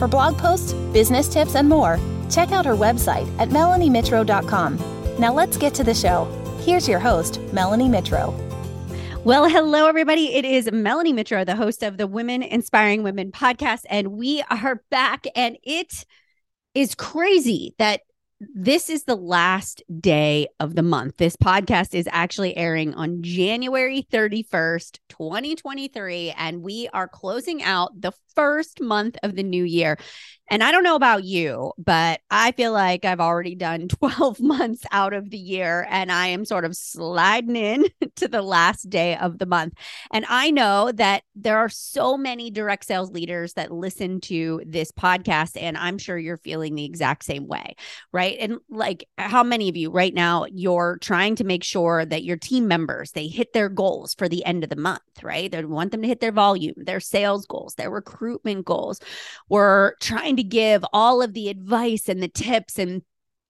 For blog posts, business tips, and more, check out her website at melaniemitro.com. Now let's get to the show. Here's your host, Melanie Mitro. Well, hello, everybody. It is Melanie Mitro, the host of the Women Inspiring Women podcast, and we are back. And it is crazy that this is the last day of the month. This podcast is actually airing on January 31st, 2023, and we are closing out the first month of the new year. And I don't know about you, but I feel like I've already done 12 months out of the year and I am sort of sliding in to the last day of the month. And I know that there are so many direct sales leaders that listen to this podcast, and I'm sure you're feeling the exact same way, right? And like, how many of you right now you're trying to make sure that your team members they hit their goals for the end of the month, right? They want them to hit their volume, their sales goals, their recruitment goals. We're trying to to give all of the advice and the tips and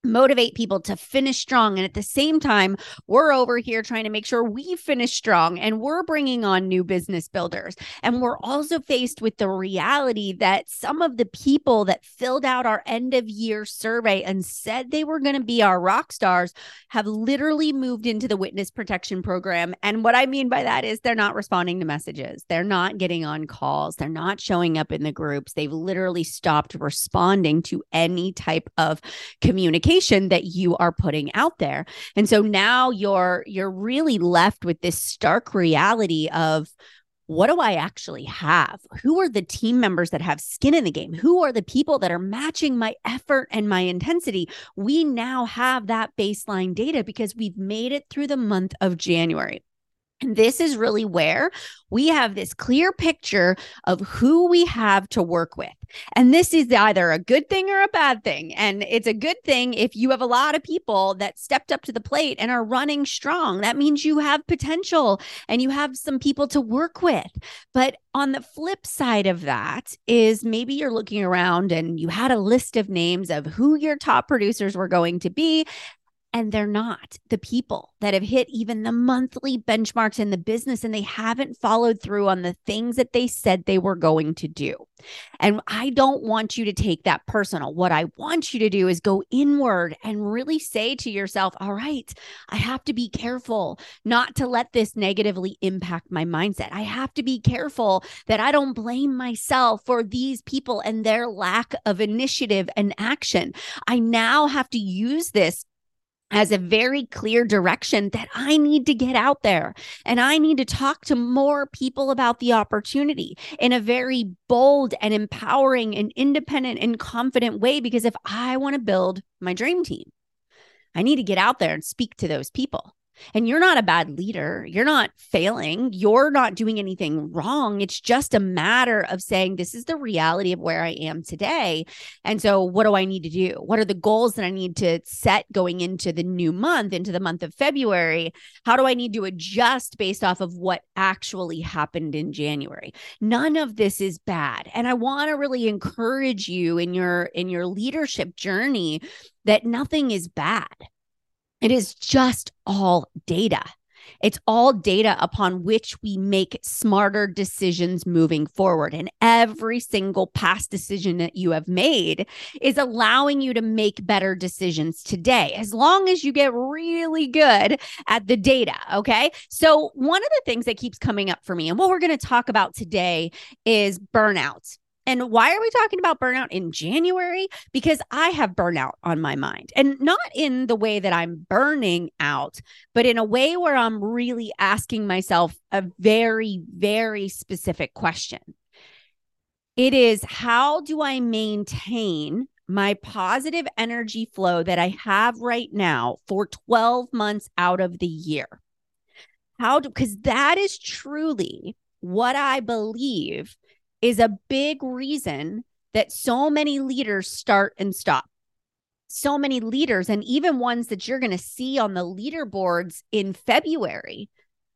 motivate people to finish strong. And at the same time, we're over here trying to make sure we finish strong and we're bringing on new business builders. And we're also faced with the reality that some of the people that filled out our end of year survey and said they were going to be our rock stars have literally moved into the witness protection program. And what I mean by that is they're not responding to messages, they're not getting on calls, they're not showing up in the groups. They've literally stopped responding to any type of communication that you are putting out there. And so now you're you're really left with this stark reality of what do I actually have? Who are the team members that have skin in the game? Who are the people that are matching my effort and my intensity? We now have that baseline data because we've made it through the month of January. And this is really where we have this clear picture of who we have to work with. And this is either a good thing or a bad thing. And it's a good thing if you have a lot of people that stepped up to the plate and are running strong. That means you have potential and you have some people to work with. But on the flip side of that is maybe you're looking around and you had a list of names of who your top producers were going to be and they're not the people that have hit even the monthly benchmarks in the business and they haven't followed through on the things that they said they were going to do. And I don't want you to take that personal. What I want you to do is go inward and really say to yourself, all right, I have to be careful not to let this negatively impact my mindset. I have to be careful that I don't blame myself for these people and their lack of initiative and action. I now have to use this as a very clear direction that I need to get out there and I need to talk to more people about the opportunity in a very bold and empowering and independent and confident way. Because if I want to build my dream team, I need to get out there and speak to those people. And you're not a bad leader. You're not failing. You're not doing anything wrong. It's just a matter of saying, this is the reality of where I am today. And so, what do I need to do? What are the goals that I need to set going into the new month, into the month of February? How do I need to adjust based off of what actually happened in January? None of this is bad. And I want to really encourage you in your in your leadership journey that nothing is bad it is just all data. It's all data upon which we make smarter decisions moving forward. And every single past decision that you have made is allowing you to make better decisions today, as long as you get really good at the data. Okay. So, one of the things that keeps coming up for me, and what we're going to talk about today is burnout. And why are we talking about burnout in January? Because I have burnout on my mind and not in the way that I'm burning out, but in a way where I'm really asking myself a very, very specific question. It is how do I maintain my positive energy flow that I have right now for 12 months out of the year? How do, because that is truly what I believe is a big reason that so many leaders start and stop. so many leaders and even ones that you're going to see on the leaderboards in February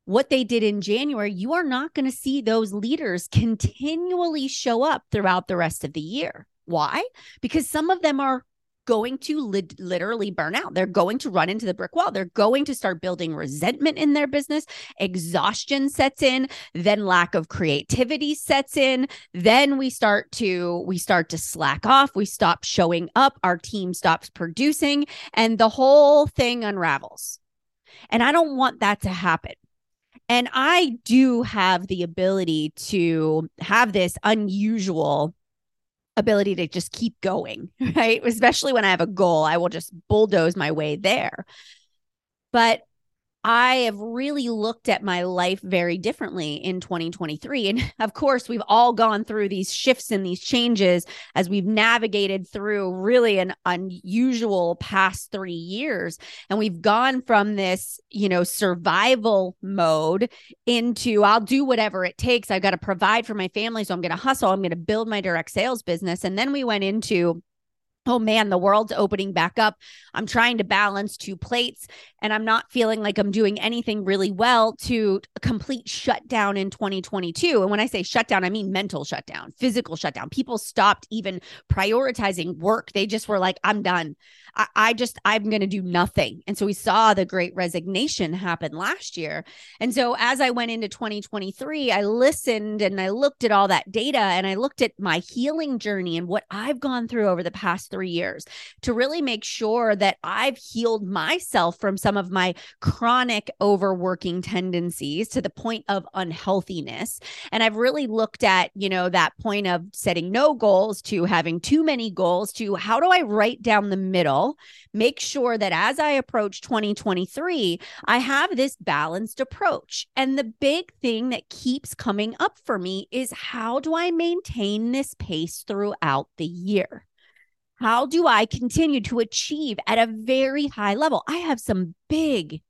what they did in January, you are not going to see those leaders continually show up throughout the rest of the year. Why? Because some of them are going to li- literally burn out. They're going to run into the brick wall. They're going to start building resentment in their business. Exhaustion sets in, then lack of creativity sets in. Then we start to we start to slack off. We stop showing up. Our team stops producing and the whole thing unravels. And I don't want that to happen. And I do have the ability to have this unusual ability to just keep going, right? Especially when I have a goal, I will just bulldoze my way there. But I have really looked at my life very differently in 2023. And of course, we've all gone through these shifts and these changes as we've navigated through really an unusual past three years. And we've gone from this, you know, survival mode into I'll do whatever it takes. I've got to provide for my family. So I'm going to hustle. I'm going to build my direct sales business. And then we went into oh man, the world's opening back up. I'm trying to balance two plates and I'm not feeling like I'm doing anything really well to complete shutdown in 2022. And when I say shutdown, I mean mental shutdown, physical shutdown. People stopped even prioritizing work. They just were like, I'm done. I, I just, I'm going to do nothing. And so we saw the great resignation happen last year. And so as I went into 2023, I listened and I looked at all that data and I looked at my healing journey and what I've gone through over the past three years to really make sure that I've healed myself from some of my chronic overworking tendencies to the point of unhealthiness. And I've really looked at, you know, that point of setting no goals to having too many goals to how do I write down the middle? Make sure that as I approach 2023, I have this balanced approach. And the big thing that keeps coming up for me is how do I maintain this pace throughout the year? How do I continue to achieve at a very high level? I have some big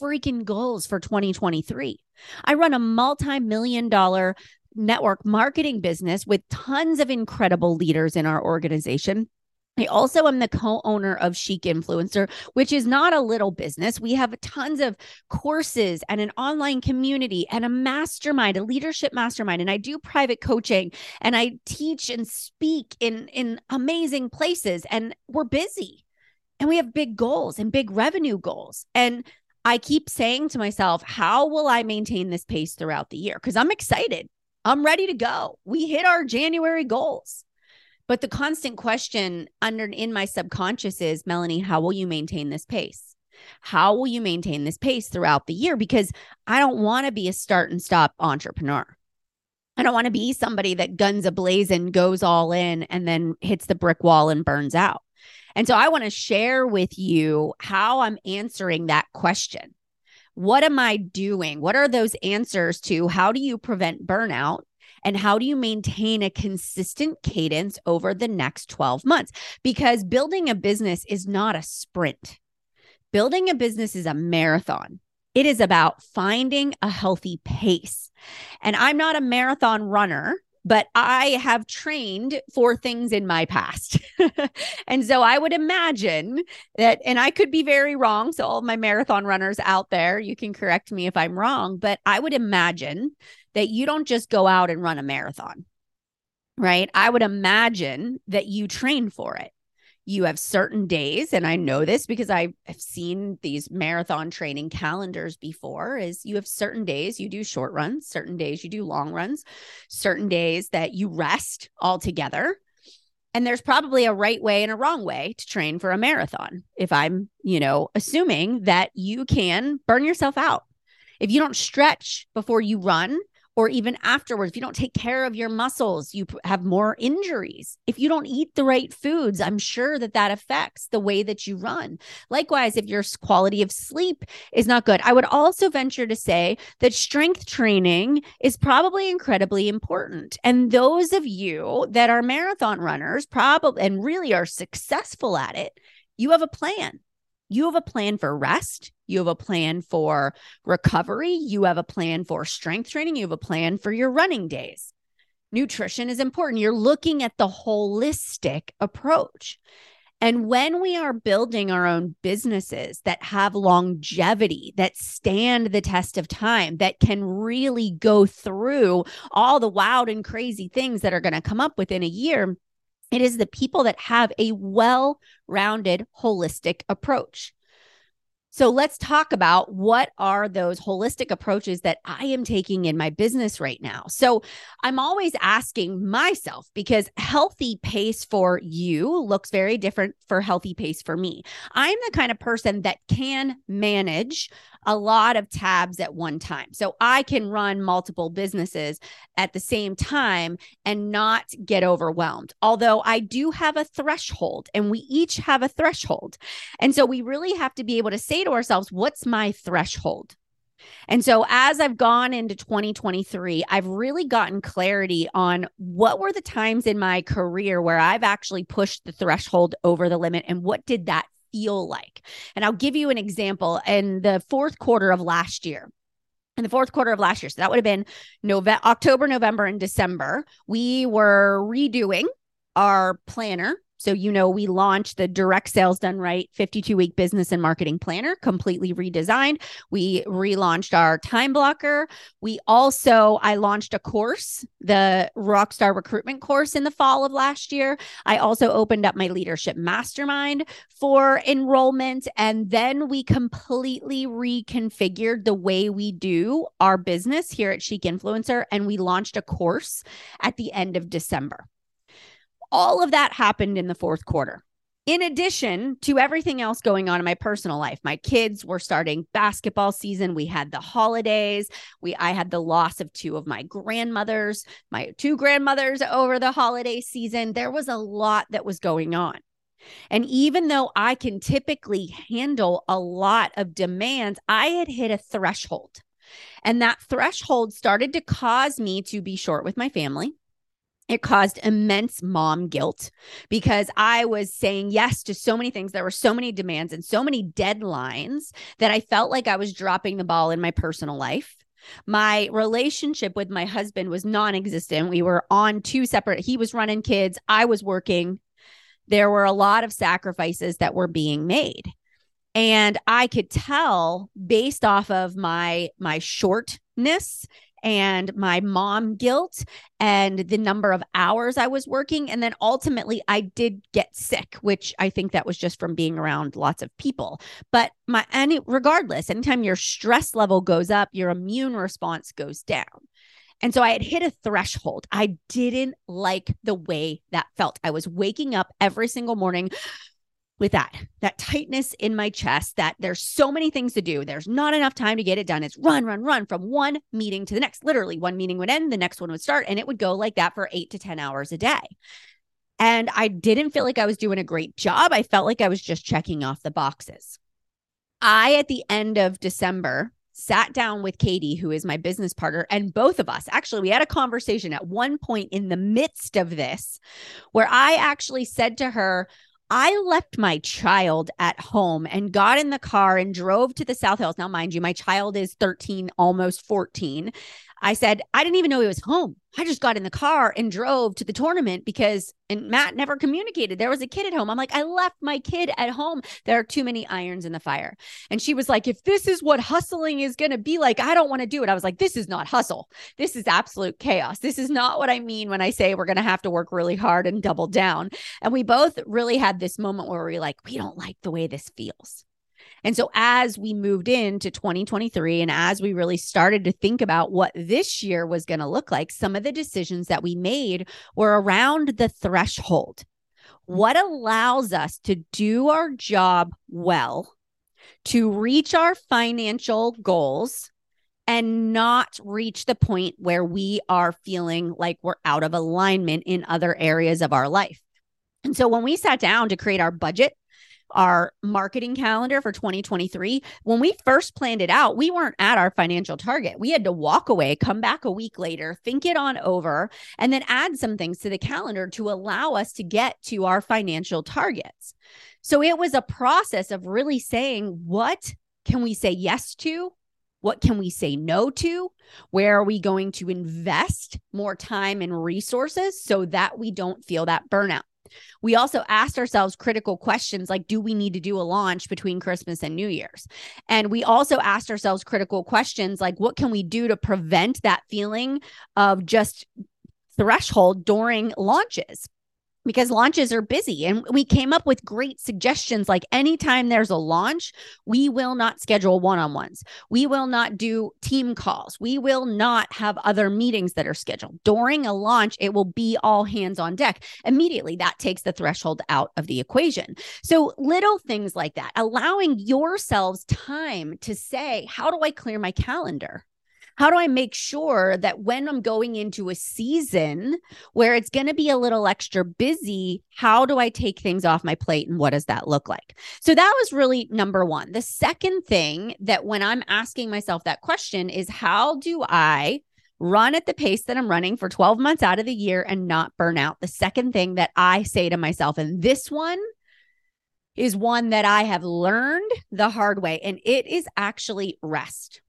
freaking goals for 2023. I run a multi million dollar network marketing business with tons of incredible leaders in our organization. I also am the co owner of Chic Influencer, which is not a little business. We have tons of courses and an online community and a mastermind, a leadership mastermind. And I do private coaching and I teach and speak in, in amazing places. And we're busy and we have big goals and big revenue goals. And I keep saying to myself, how will I maintain this pace throughout the year? Because I'm excited. I'm ready to go. We hit our January goals. But the constant question under in my subconscious is, Melanie, how will you maintain this pace? How will you maintain this pace throughout the year? Because I don't want to be a start and stop entrepreneur. I don't want to be somebody that guns a blazing, goes all in, and then hits the brick wall and burns out. And so I want to share with you how I'm answering that question. What am I doing? What are those answers to how do you prevent burnout? And how do you maintain a consistent cadence over the next 12 months? Because building a business is not a sprint, building a business is a marathon. It is about finding a healthy pace. And I'm not a marathon runner but I have trained for things in my past. and so I would imagine that, and I could be very wrong. So, all my marathon runners out there, you can correct me if I'm wrong, but I would imagine that you don't just go out and run a marathon, right? I would imagine that you train for it. You have certain days, and I know this because I have seen these marathon training calendars before. Is you have certain days you do short runs, certain days you do long runs, certain days that you rest altogether. And there's probably a right way and a wrong way to train for a marathon. If I'm, you know, assuming that you can burn yourself out. If you don't stretch before you run, or even afterwards, if you don't take care of your muscles, you have more injuries. If you don't eat the right foods, I'm sure that that affects the way that you run. Likewise, if your quality of sleep is not good, I would also venture to say that strength training is probably incredibly important. And those of you that are marathon runners, probably and really are successful at it, you have a plan. You have a plan for rest. You have a plan for recovery. You have a plan for strength training. You have a plan for your running days. Nutrition is important. You're looking at the holistic approach. And when we are building our own businesses that have longevity, that stand the test of time, that can really go through all the wild and crazy things that are going to come up within a year, it is the people that have a well rounded, holistic approach. So let's talk about what are those holistic approaches that I am taking in my business right now. So I'm always asking myself because healthy pace for you looks very different for healthy pace for me. I'm the kind of person that can manage a lot of tabs at one time. So I can run multiple businesses at the same time and not get overwhelmed. Although I do have a threshold and we each have a threshold. And so we really have to be able to say to ourselves, what's my threshold? And so as I've gone into 2023, I've really gotten clarity on what were the times in my career where I've actually pushed the threshold over the limit and what did that feel like? And I'll give you an example. In the fourth quarter of last year, in the fourth quarter of last year, so that would have been November, October, November, and December, we were redoing our planner so, you know, we launched the direct sales done right 52 week business and marketing planner, completely redesigned. We relaunched our time blocker. We also, I launched a course, the Rockstar recruitment course in the fall of last year. I also opened up my leadership mastermind for enrollment. And then we completely reconfigured the way we do our business here at Chic Influencer. And we launched a course at the end of December. All of that happened in the fourth quarter. In addition to everything else going on in my personal life, my kids were starting basketball season. We had the holidays. We I had the loss of two of my grandmothers, my two grandmothers over the holiday season. There was a lot that was going on. And even though I can typically handle a lot of demands, I had hit a threshold. And that threshold started to cause me to be short with my family it caused immense mom guilt because I was saying yes to so many things. There were so many demands and so many deadlines that I felt like I was dropping the ball in my personal life. My relationship with my husband was non existent. We were on two separate, he was running kids, I was working. There were a lot of sacrifices that were being made. And I could tell based off of my my shortness and my mom guilt and the number of hours I was working. And then ultimately, I did get sick, which I think that was just from being around lots of people. But my, any, regardless, anytime your stress level goes up, your immune response goes down. And so I had hit a threshold. I didn't like the way that felt. I was waking up every single morning with that that tightness in my chest that there's so many things to do. There's not enough time to get it done. It's run run run from one meeting to the next. Literally one meeting would end the next one would start and it would go like that for 8 to 10 hours a day. And i didn't feel like i was doing a great job. I felt like i was just checking off the boxes. I at the end of december sat down with Katie, who is my business partner, and both of us. Actually, we had a conversation at one point in the midst of this where I actually said to her, I left my child at home and got in the car and drove to the South Hills. Now, mind you, my child is 13, almost 14. I said, I didn't even know he was home. I just got in the car and drove to the tournament because, and Matt never communicated. There was a kid at home. I'm like, I left my kid at home. There are too many irons in the fire. And she was like, if this is what hustling is going to be like, I don't want to do it. I was like, this is not hustle. This is absolute chaos. This is not what I mean when I say we're going to have to work really hard and double down. And we both really had this moment where we are like, we don't like the way this feels. And so as we moved into 2023 and as we really started to think about what this year was going to look like, some of the decisions that we made were around the threshold. What allows us to do our job well, to reach our financial goals, and not reach the point where we are feeling like we're out of alignment in other areas of our life. And so when we sat down to create our budget our marketing calendar for 2023, when we first planned it out, we weren't at our financial target. We had to walk away, come back a week later, think it on over, and then add some things to the calendar to allow us to get to our financial targets. So it was a process of really saying, what can we say yes to? What can we say no to? Where are we going to invest more time and resources so that we don't feel that burnout? We also asked ourselves critical questions like, do we need to do a launch between Christmas and New Year's? And we also asked ourselves critical questions like, what can we do to prevent that feeling of just threshold during launches? Because launches are busy. And we came up with great suggestions like anytime there's a launch, we will not schedule one on ones. We will not do team calls. We will not have other meetings that are scheduled. During a launch, it will be all hands on deck. Immediately, that takes the threshold out of the equation. So, little things like that, allowing yourselves time to say, How do I clear my calendar? How do I make sure that when I'm going into a season where it's going to be a little extra busy, how do I take things off my plate and what does that look like? So that was really number one. The second thing that when I'm asking myself that question is how do I run at the pace that I'm running for 12 months out of the year and not burn out? The second thing that I say to myself, and this one, is one that I have learned the hard way, and it is actually rest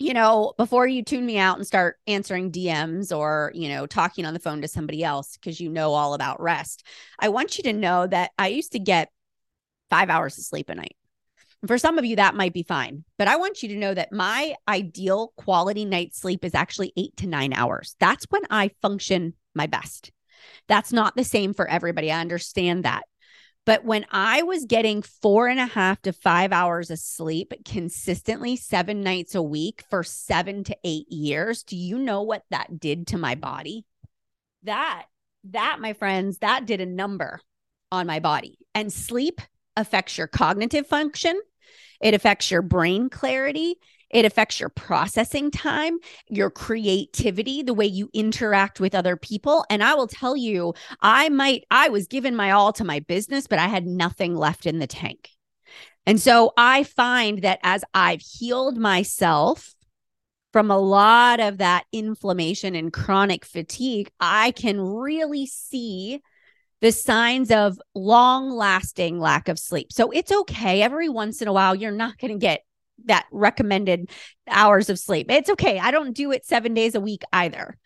you know, before you tune me out and start answering DMs or, you know, talking on the phone to somebody else because you know all about rest, I want you to know that I used to get five hours of sleep a night. For some of you, that might be fine, but I want you to know that my ideal quality night sleep is actually eight to nine hours. That's when I function my best. That's not the same for everybody. I understand that. But when I was getting four and a half to five hours of sleep consistently, seven nights a week for seven to eight years, do you know what that did to my body? That, that, my friends, that did a number on my body. And sleep affects your cognitive function, it affects your brain clarity, it affects your processing time, your creativity, the way you interact with other people. And I will tell you, I might, I was giving my all to my business, but I had nothing left in the tank. And so I find that as I've healed myself from a lot of that inflammation and chronic fatigue, I can really see the signs of long lasting lack of sleep. So it's okay. Every once in a while, you're not going to get that recommended hours of sleep. It's okay. I don't do it seven days a week either.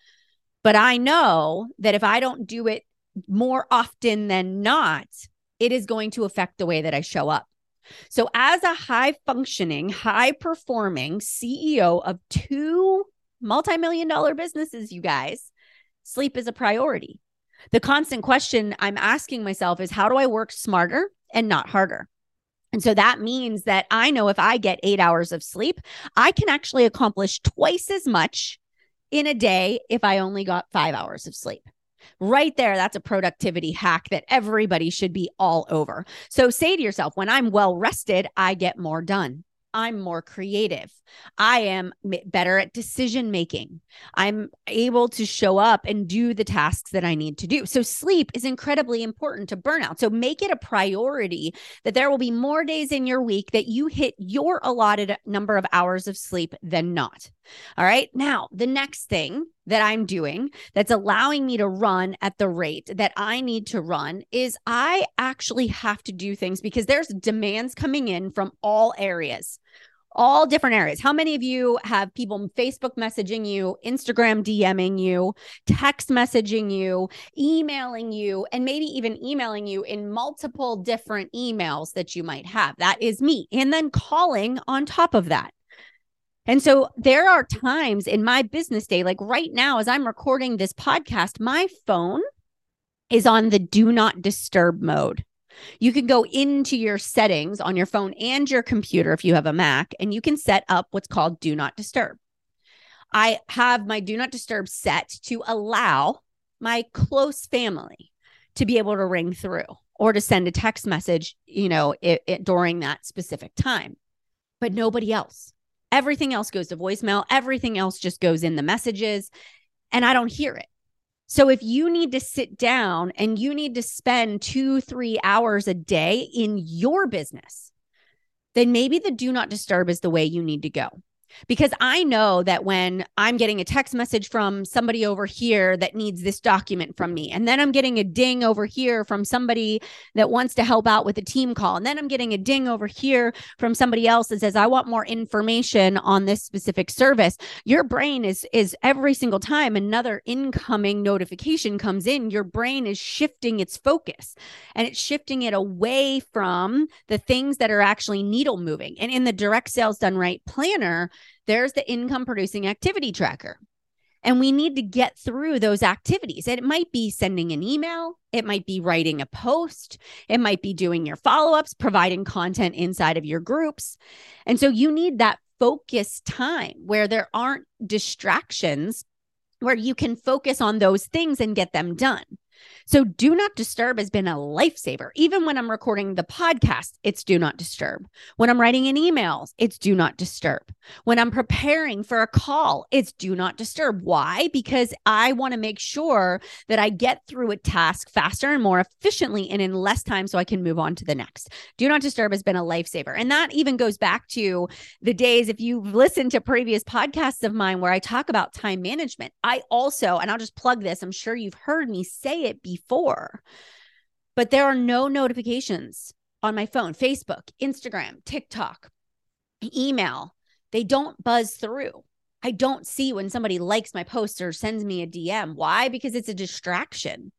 But I know that if I don't do it more often than not, it is going to affect the way that I show up. So, as a high functioning, high performing CEO of two multi million dollar businesses, you guys, sleep is a priority. The constant question I'm asking myself is how do I work smarter and not harder? And so that means that I know if I get eight hours of sleep, I can actually accomplish twice as much in a day if I only got five hours of sleep. Right there, that's a productivity hack that everybody should be all over. So say to yourself, when I'm well rested, I get more done. I'm more creative. I am better at decision making. I'm able to show up and do the tasks that I need to do. So, sleep is incredibly important to burnout. So, make it a priority that there will be more days in your week that you hit your allotted number of hours of sleep than not. All right. Now, the next thing that I'm doing that's allowing me to run at the rate that I need to run is I actually have to do things because there's demands coming in from all areas all different areas. How many of you have people Facebook messaging you, Instagram DMing you, text messaging you, emailing you, and maybe even emailing you in multiple different emails that you might have? That is me. And then calling on top of that. And so there are times in my business day, like right now, as I'm recording this podcast, my phone is on the do not disturb mode. You can go into your settings on your phone and your computer if you have a Mac, and you can set up what's called Do Not Disturb. I have my Do Not Disturb set to allow my close family to be able to ring through or to send a text message, you know, it, it, during that specific time, but nobody else. Everything else goes to voicemail. Everything else just goes in the messages, and I don't hear it. So if you need to sit down and you need to spend two, three hours a day in your business, then maybe the do not disturb is the way you need to go. Because I know that when I'm getting a text message from somebody over here that needs this document from me, and then I'm getting a ding over here from somebody that wants to help out with a team call, and then I'm getting a ding over here from somebody else that says I want more information on this specific service, your brain is is every single time another incoming notification comes in, your brain is shifting its focus and it's shifting it away from the things that are actually needle moving. And in the direct sales done right planner, there's the income producing activity tracker. And we need to get through those activities. It might be sending an email, it might be writing a post, it might be doing your follow ups, providing content inside of your groups. And so you need that focused time where there aren't distractions, where you can focus on those things and get them done. So, do not disturb has been a lifesaver. Even when I'm recording the podcast, it's do not disturb. When I'm writing in emails, it's do not disturb. When I'm preparing for a call, it's do not disturb. Why? Because I want to make sure that I get through a task faster and more efficiently and in less time so I can move on to the next. Do not disturb has been a lifesaver. And that even goes back to the days, if you've listened to previous podcasts of mine where I talk about time management, I also, and I'll just plug this, I'm sure you've heard me say it before. But there are no notifications on my phone Facebook, Instagram, TikTok, email. They don't buzz through. I don't see when somebody likes my post or sends me a DM. Why? Because it's a distraction.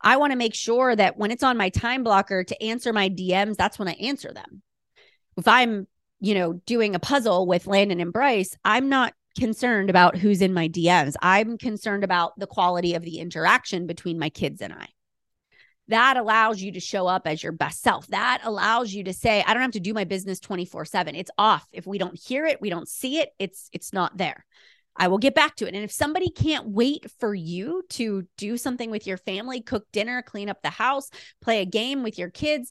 I want to make sure that when it's on my time blocker to answer my DMs, that's when I answer them. If I'm, you know, doing a puzzle with Landon and Bryce, I'm not concerned about who's in my DMs. I'm concerned about the quality of the interaction between my kids and I. That allows you to show up as your best self. That allows you to say, I don't have to do my business 24/7. It's off. If we don't hear it, we don't see it, it's it's not there. I will get back to it. And if somebody can't wait for you to do something with your family, cook dinner, clean up the house, play a game with your kids,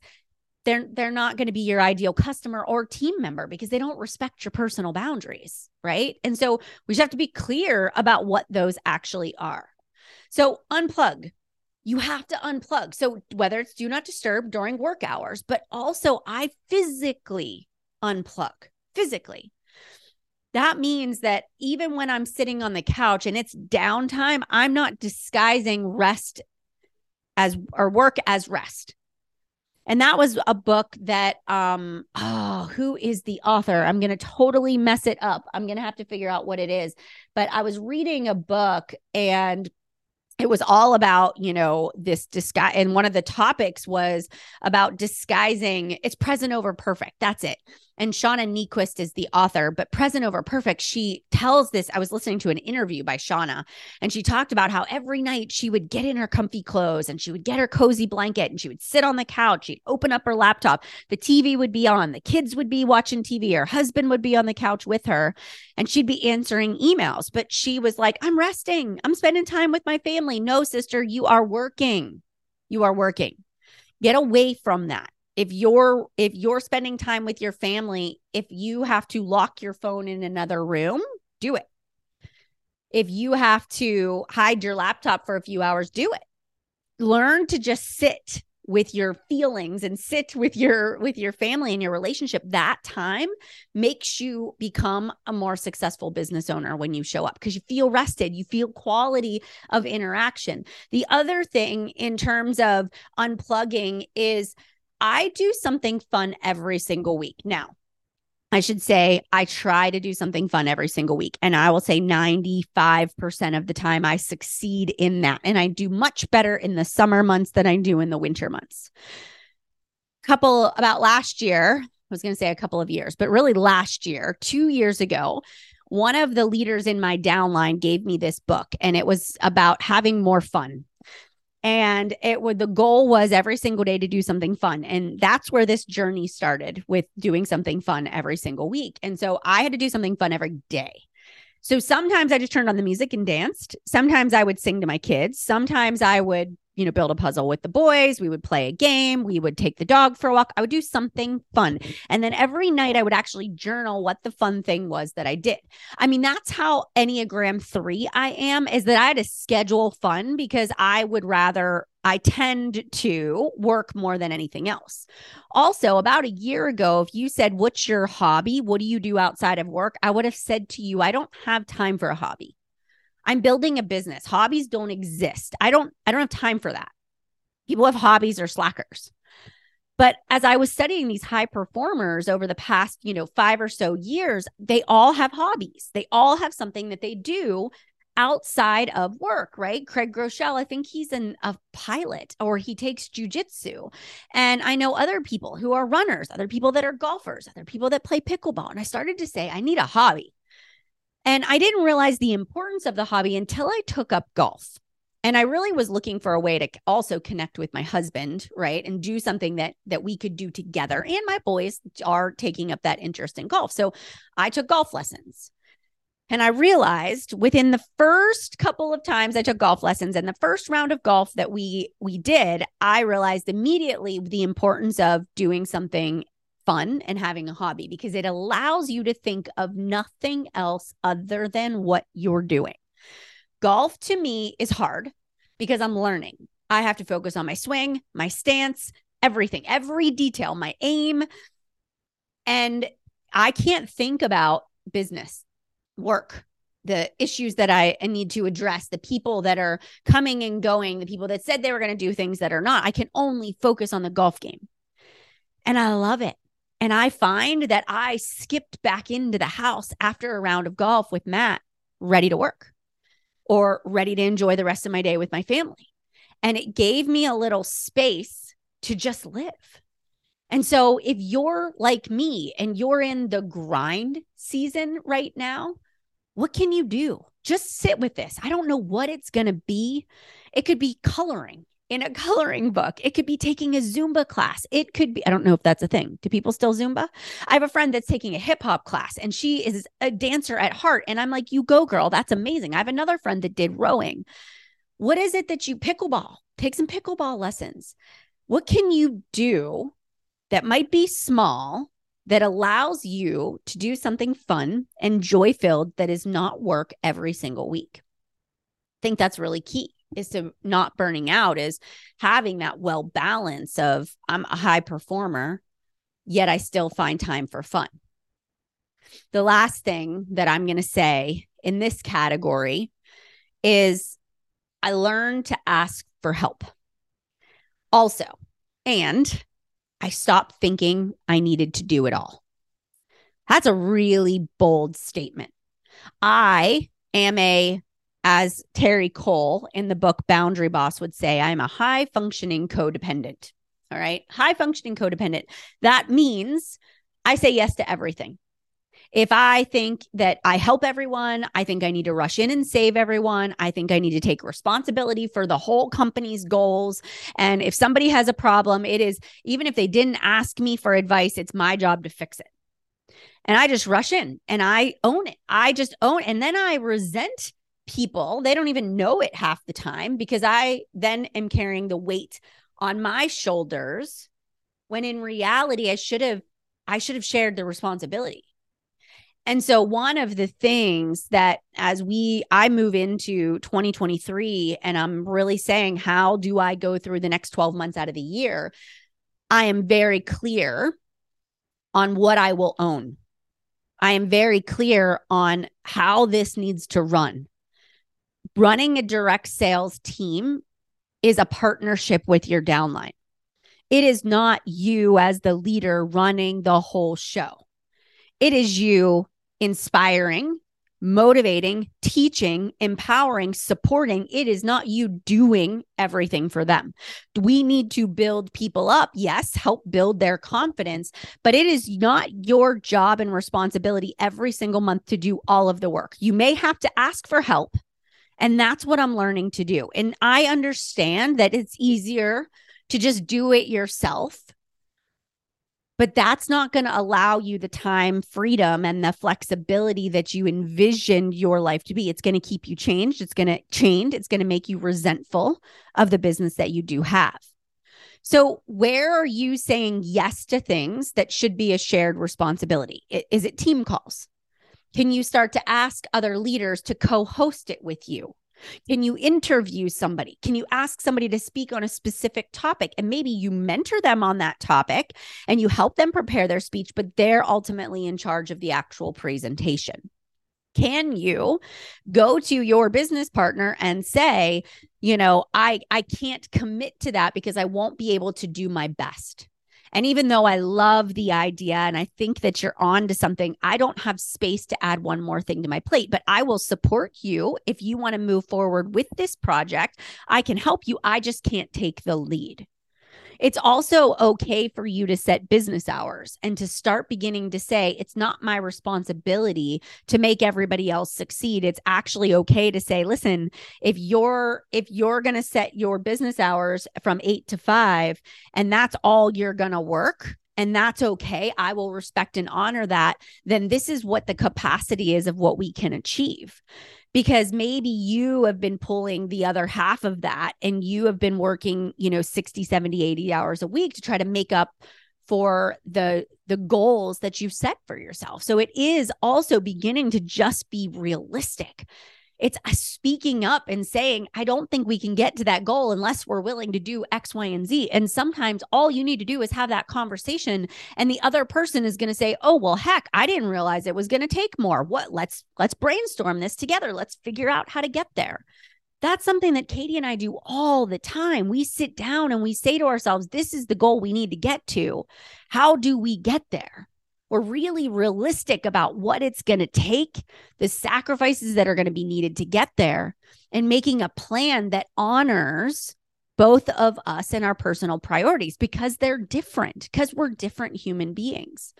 they're they're not going to be your ideal customer or team member because they don't respect your personal boundaries, right? And so we just have to be clear about what those actually are. So unplug. You have to unplug. So whether it's do not disturb during work hours, but also I physically unplug. Physically. That means that even when I'm sitting on the couch and it's downtime, I'm not disguising rest as or work as rest and that was a book that um oh who is the author? I'm going to totally mess it up. I'm going to have to figure out what it is. But i was reading a book and it was all about you know this disguise and one of the topics was about disguising it's present over perfect. That's it and shauna niequist is the author but present over perfect she tells this i was listening to an interview by shauna and she talked about how every night she would get in her comfy clothes and she would get her cozy blanket and she would sit on the couch she'd open up her laptop the tv would be on the kids would be watching tv her husband would be on the couch with her and she'd be answering emails. But she was like i'm resting. I'm spending time with my family. No sister you are working. You are working. Get away from that if you're if you're spending time with your family if you have to lock your phone in another room do it. If you have to hide your laptop for a few hours do it. Learn to just sit with your feelings and sit with your with your family and your relationship. That time makes you become a more successful business owner when you show up because you feel rested you feel quality of interaction. The other thing in terms of unplugging is I do something fun every single week. Now, I should say I try to do something fun every single week. And I will say 95% of the time I succeed in that. And I do much better in the summer months than I do in the winter months. Couple about last year, I was going to say a couple of years, but really last year, two years ago, one of the leaders in my downline gave me this book, and it was about having more fun and it would the goal was every single day to do something fun. And that's where this journey started with doing something fun every single week. And so i had to do something fun every day. So sometimes i just turned on the music and danced. Sometimes i would sing to my kids. Sometimes i would you know, build a puzzle with the boys. We would play a game. We would take the dog for a walk. I would do something fun. And then every night I would actually journal what the fun thing was that I did. I mean, that's how Enneagram 3 I am is that I had to schedule fun because I would rather I tend to work more than anything else. Also, about a year ago, if you said, What's your hobby? What do you do outside of work? I would have said to you, I don't have time for a hobby. I'm building a business. Hobbies don't exist. I don't I don't have time for that. People have hobbies or slackers. But as I was studying these high performers over the past, you know, 5 or so years, they all have hobbies. They all have something that they do outside of work, right? Craig Groeschel, I think he's an, a pilot or he takes jujitsu. And I know other people who are runners, other people that are golfers, other people that play pickleball. And I started to say, I need a hobby. And I didn't realize the importance of the hobby until I took up golf. And I really was looking for a way to also connect with my husband, right? And do something that that we could do together. And my boys are taking up that interest in golf. So I took golf lessons. And I realized within the first couple of times I took golf lessons and the first round of golf that we we did, I realized immediately the importance of doing something fun and having a hobby because it allows you to think of nothing else other than what you're doing. Golf to me is hard because I'm learning. I have to focus on my swing, my stance, everything, every detail, my aim. And I can't think about business work the issues that I need to address, the people that are coming and going, the people that said they were going to do things that are not. I can only focus on the golf game. And I love it. And I find that I skipped back into the house after a round of golf with Matt, ready to work or ready to enjoy the rest of my day with my family. And it gave me a little space to just live. And so if you're like me and you're in the grind season right now, what can you do? Just sit with this. I don't know what it's going to be. It could be coloring in a coloring book. It could be taking a Zumba class. It could be, I don't know if that's a thing. Do people still Zumba? I have a friend that's taking a hip hop class and she is a dancer at heart. And I'm like, you go, girl. That's amazing. I have another friend that did rowing. What is it that you pickleball? Take some pickleball lessons. What can you do that might be small that allows you to do something fun and joy filled that is not work every single week. I think that's really key is to not burning out is having that well balance of I'm a high performer yet I still find time for fun. The last thing that I'm going to say in this category is I learned to ask for help. Also, and I stopped thinking I needed to do it all. That's a really bold statement. I am a, as Terri Cole in the book Boundary Boss would say, I'm a high functioning codependent. All right. High functioning codependent. That means I say yes to everything. If I think that I help everyone, I think I need to rush in and save everyone. I think I need to take responsibility for the whole company's goals. And if somebody has a problem, it is, even if they didn't ask me for advice, it's my job to fix it. And I just rush in and I own it. I just own it. And then I resent people. They don't even know it half the time because I then am carrying the weight on my shoulders when in reality I should have I should have shared the responsibility. And so one of the things that as we I move into 2023 and I'm really saying how do I go through the next 12 months out of the year, I am very clear on what I will own. I am very clear on how this needs to run. Running a direct sales team is a partnership with your downline. It is not you as the leader running the whole show. It is you inspiring, motivating, teaching, empowering, supporting. It is not you doing everything for them. We need to build people up. Yes, help build their confidence, but it is not your job and responsibility every single month to do all of the work. You may have to ask for help. And that's what I'm learning to do. And I understand that it's easier to just do it yourself but that's not going to allow you the time freedom and the flexibility that you envisioned your life to be. It's going to keep you changed. It's going to chained. It's going to make you resentful of the business that you do have. So where are you saying yes to things that should be a shared responsibility? Is it team calls can you start to ask other leaders to co-host it with you Can you interview somebody? Can you ask somebody to speak on a specific topic? And maybe you mentor them on that topic and you help them prepare their speech, but they're ultimately in charge of the actual presentation. Can you go to your business partner and say, you know, I I can't commit to that because I won't be able to do my best. And even though I love the idea and I think that you're on to something, I don't have space to add one more thing to my plate, but I will support you if you want to move forward with this project. I can help you. I just can't take the lead. It's also okay for you to set business hours and to start beginning to say, it's not my responsibility to make everybody else succeed. It's actually okay to say, listen, if you're if you're going to set your business hours from 8 to 5 and that's all you're going to work, and that's okay. I will respect and honor that. Then this is what the capacity is of what we can achieve because maybe you have been pulling the other half of that and you have been working you know 60 70 80 hours a week to try to make up for the the goals that you've set for yourself so it is also beginning to just be realistic it's uh, speaking up and saying, I don't think we can get to that goal unless we're willing to do X, Y, and Z. And sometimes all you need to do is have that conversation. And the other person is going to say, Oh, well, heck, I didn't realize it was going to take more. What let's let's brainstorm this together. Let's figure out how to get there. That's something that Katie and I do all the time. We sit down and we say to ourselves, This is the goal we need to get to. How do we get there? We're really realistic about what it's going to take, the sacrifices that are going to be needed to get there, and making a plan that honors both of us and our personal priorities because they're different, because we're different human beings.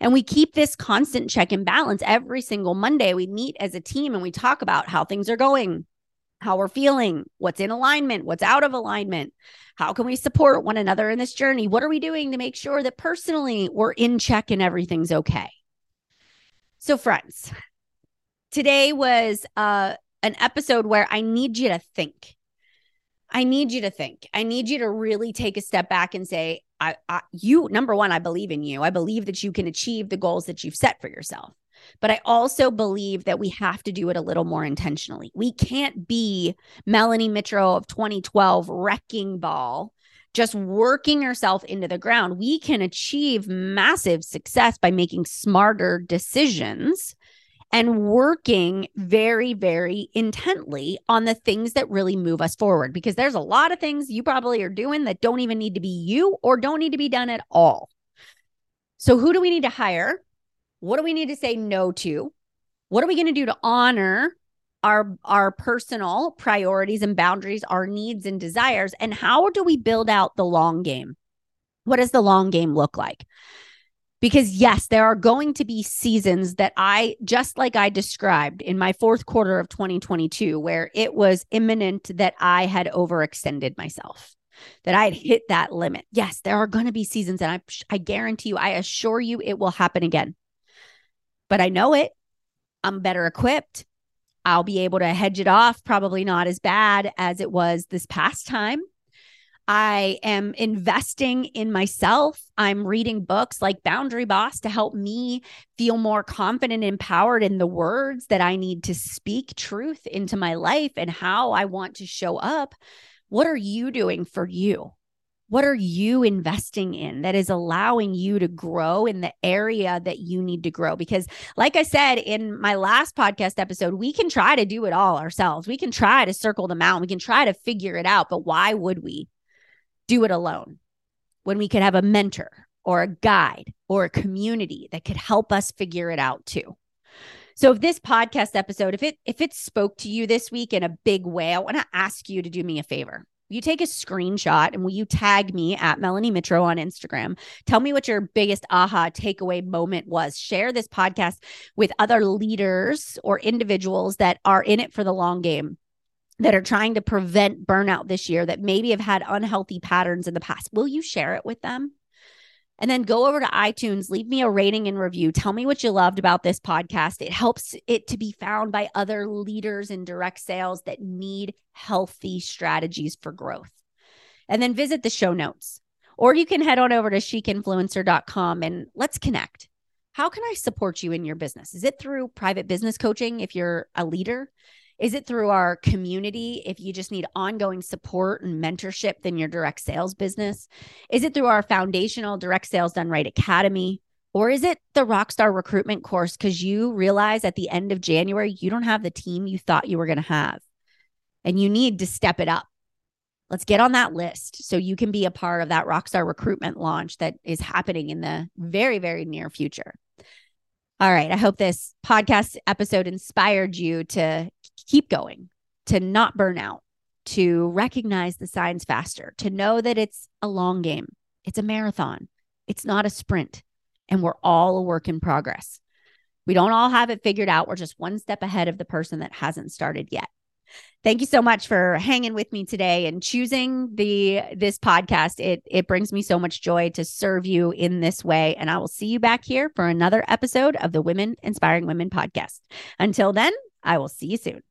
And we keep this constant check and balance every single Monday. We meet as a team and we talk about how things are going, how we're feeling, what's in alignment, what's out of alignment. How can we support one another in this journey? What are we doing to make sure that personally we're in check and everything's okay? So, friends, today was uh, an episode where I need you to think. I need you to think. I need you to really take a step back and say, I, I, you, number one, I believe in you. I believe that you can achieve the goals that you've set for yourself. But I also believe that we have to do it a little more intentionally. We can't be Melanie Mitro of 2012 wrecking ball just working yourself into the ground. We can achieve massive success by making smarter decisions and working very, very intently on the things that really move us forward. Because there's a lot of things you probably are doing that don't even need to be you or don't need to be done at all. So, who do we need to hire? What do we need to say no to? What are we going to do to honor our our personal priorities and boundaries, our needs and desires and how do we build out the long game? What does the long game look like? Because yes, there are going to be seasons that I just like I described in my fourth quarter of 2022 where it was imminent that I had overextended myself that I had hit that limit. Yes, there are going to be seasons and I I guarantee you I assure you it will happen again but I know it. I'm better equipped. I'll be able to hedge it off, probably not as bad as it was this past time. I am investing in myself. I'm reading books like Boundary Boss to help me feel more confident empowered in the words that I need to speak truth into my life and how I want to show up. What are you doing for you? What are you investing in that is allowing you to grow in the area that you need to grow? Because, like I said in my last podcast episode, we can try to do it all ourselves. We can try to circle the mountain. We can try to figure it out. But why would we do it alone when we could have a mentor or a guide or a community that could help us figure it out too? So if this podcast episode, if it if it spoke to you this week in a big way, I want to ask you to do me a favor you take a screenshot and will you tag me at Melanie Mitro on Instagram? Tell me what your biggest aha takeaway moment was. Share this podcast with other leaders or individuals that are in it for the long game that are trying to prevent burnout this year that maybe have had unhealthy patterns in the past. Will you share it with them? And then go over to iTunes, leave me a rating and review. Tell me what you loved about this podcast. It helps it to be found by other leaders in direct sales that need healthy strategies for growth. And then visit the show notes. Or you can head on over to chicinfluencer.com and let's connect. How can I support you in your business? Is it through private business coaching if you're a leader? Is it through our community? If you just need ongoing support and mentorship, then your direct sales business. Is it through our foundational direct sales done right academy? Or is it the Rockstar recruitment course because you realize at the end of January, you don't have the team you thought you were going to have and you need to step it up? Let's get on that list so you can be a part of that Rockstar recruitment launch that is happening in the very, very near future. All right. I hope this podcast episode inspired you to keep going, to not burn out, to recognize the signs faster, to know that it's a long game, it's a marathon, it's not a sprint, and we're all a work in progress. We don't all have it figured out. We're just one step ahead of the person that hasn't started yet. Thank you so much for hanging with me today and choosing the this podcast. It it brings me so much joy to serve you in this way and I will see you back here for another episode of the Women Inspiring Women podcast. Until then, I will see you soon.